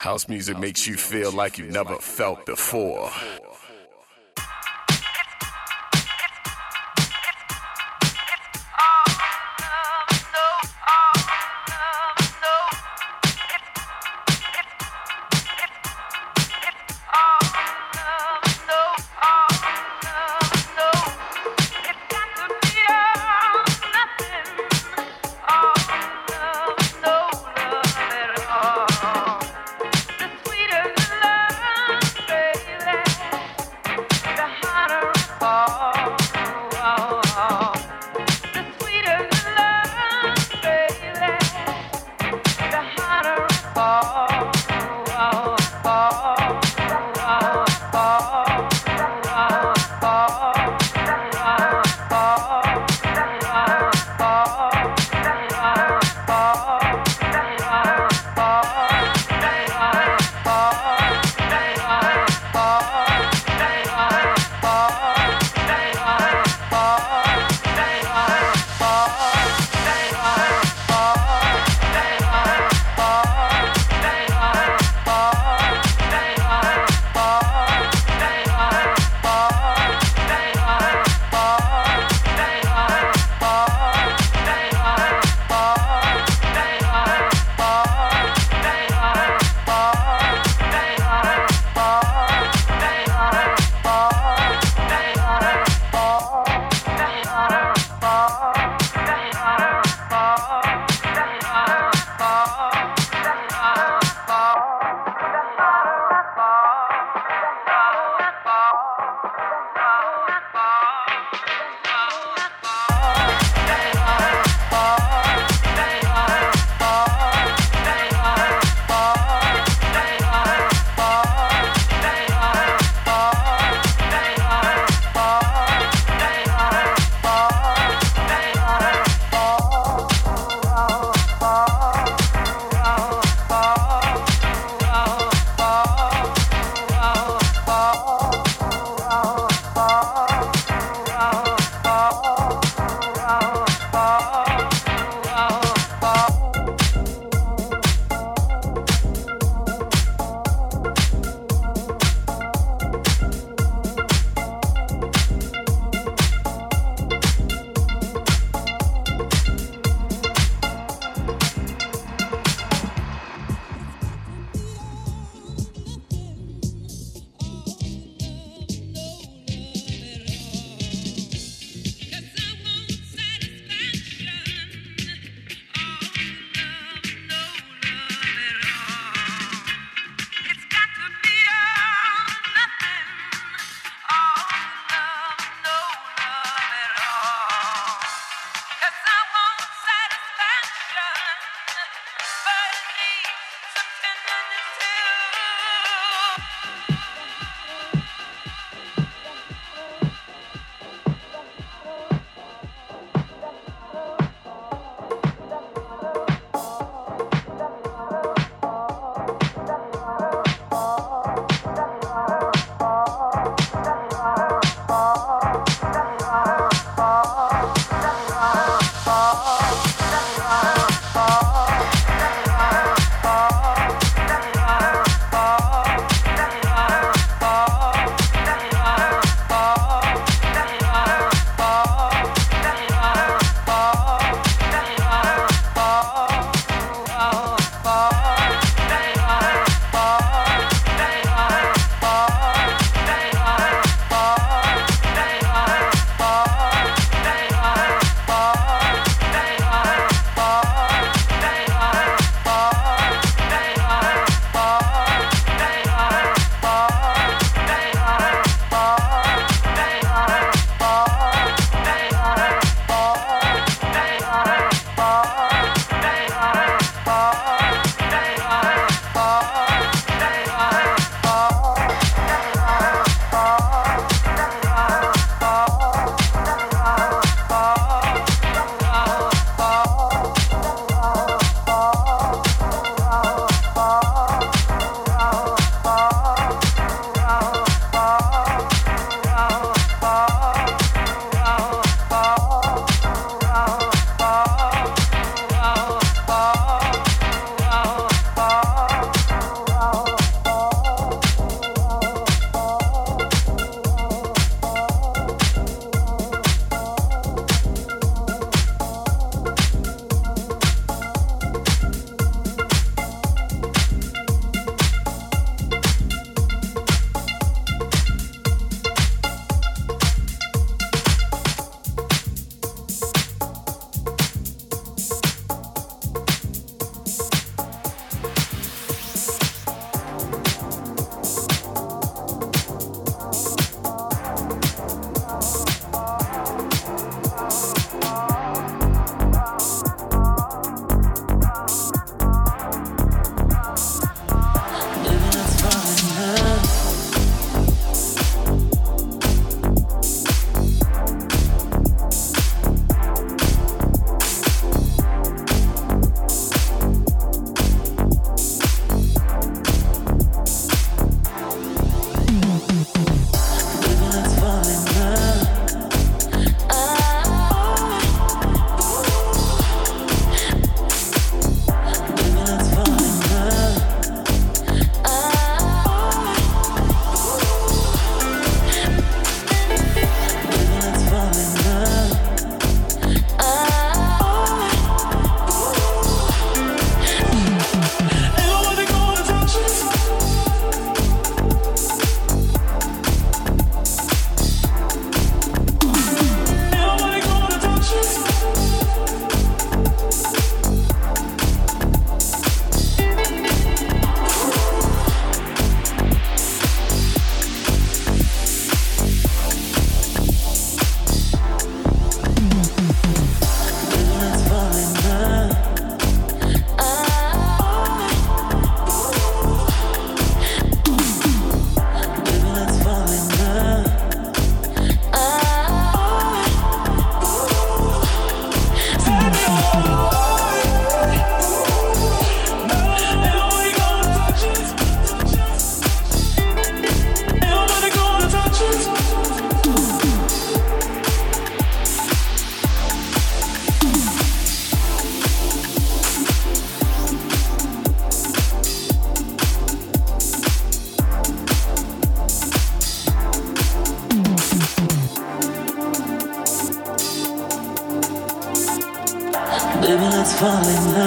House music makes you feel like you've never felt before.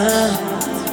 love.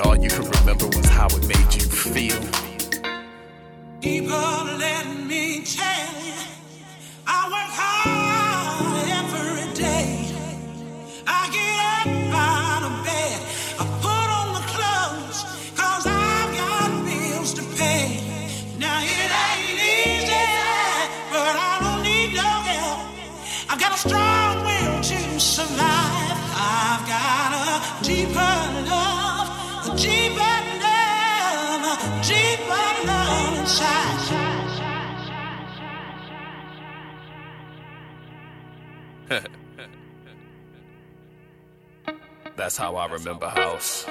All you That's how I remember house.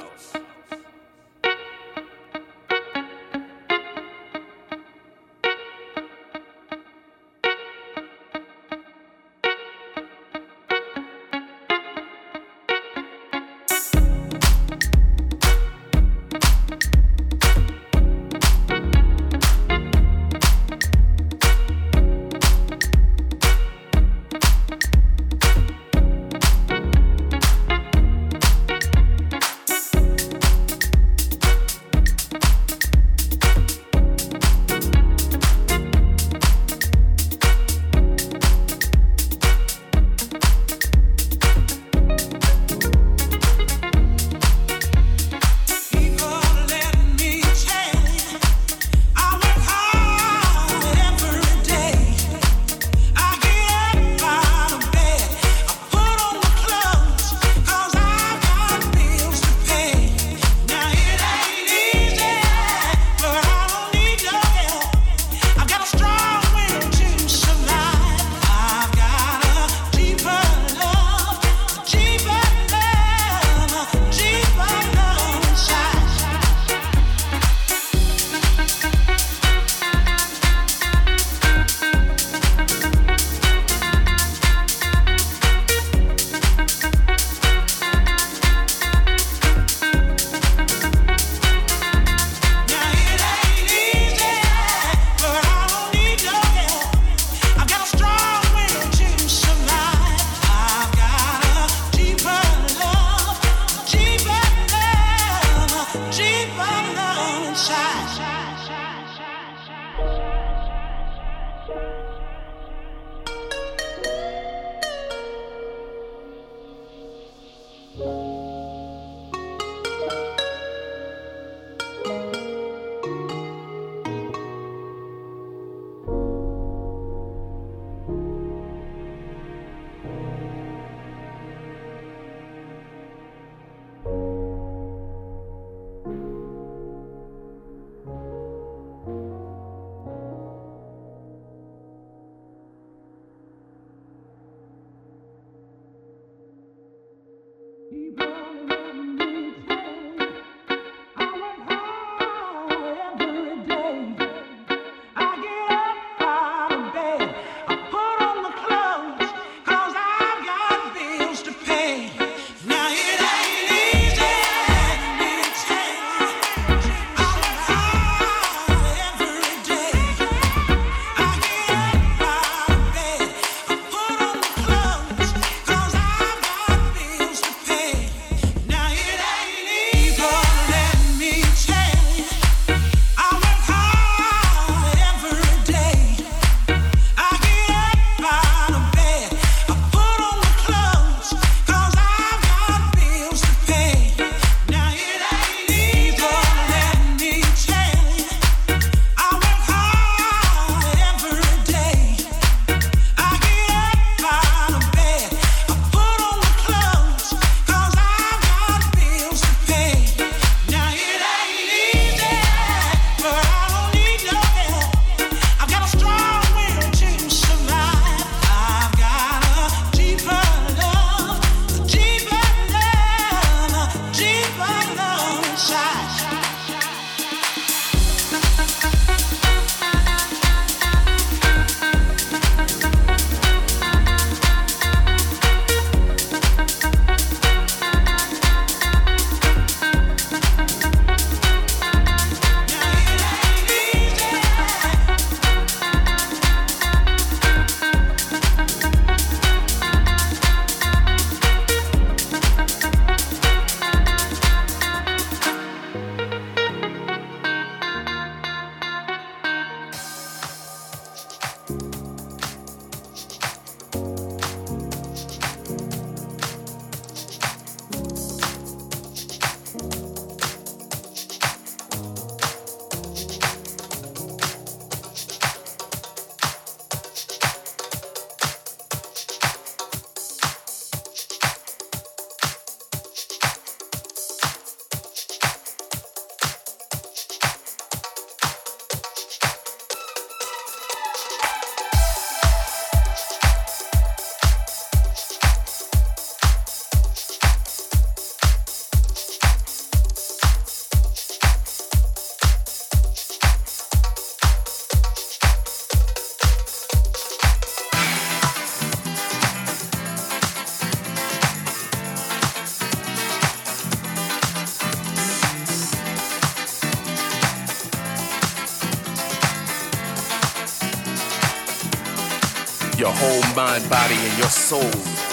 Mind, body, and your soul.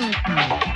Mm-hmm.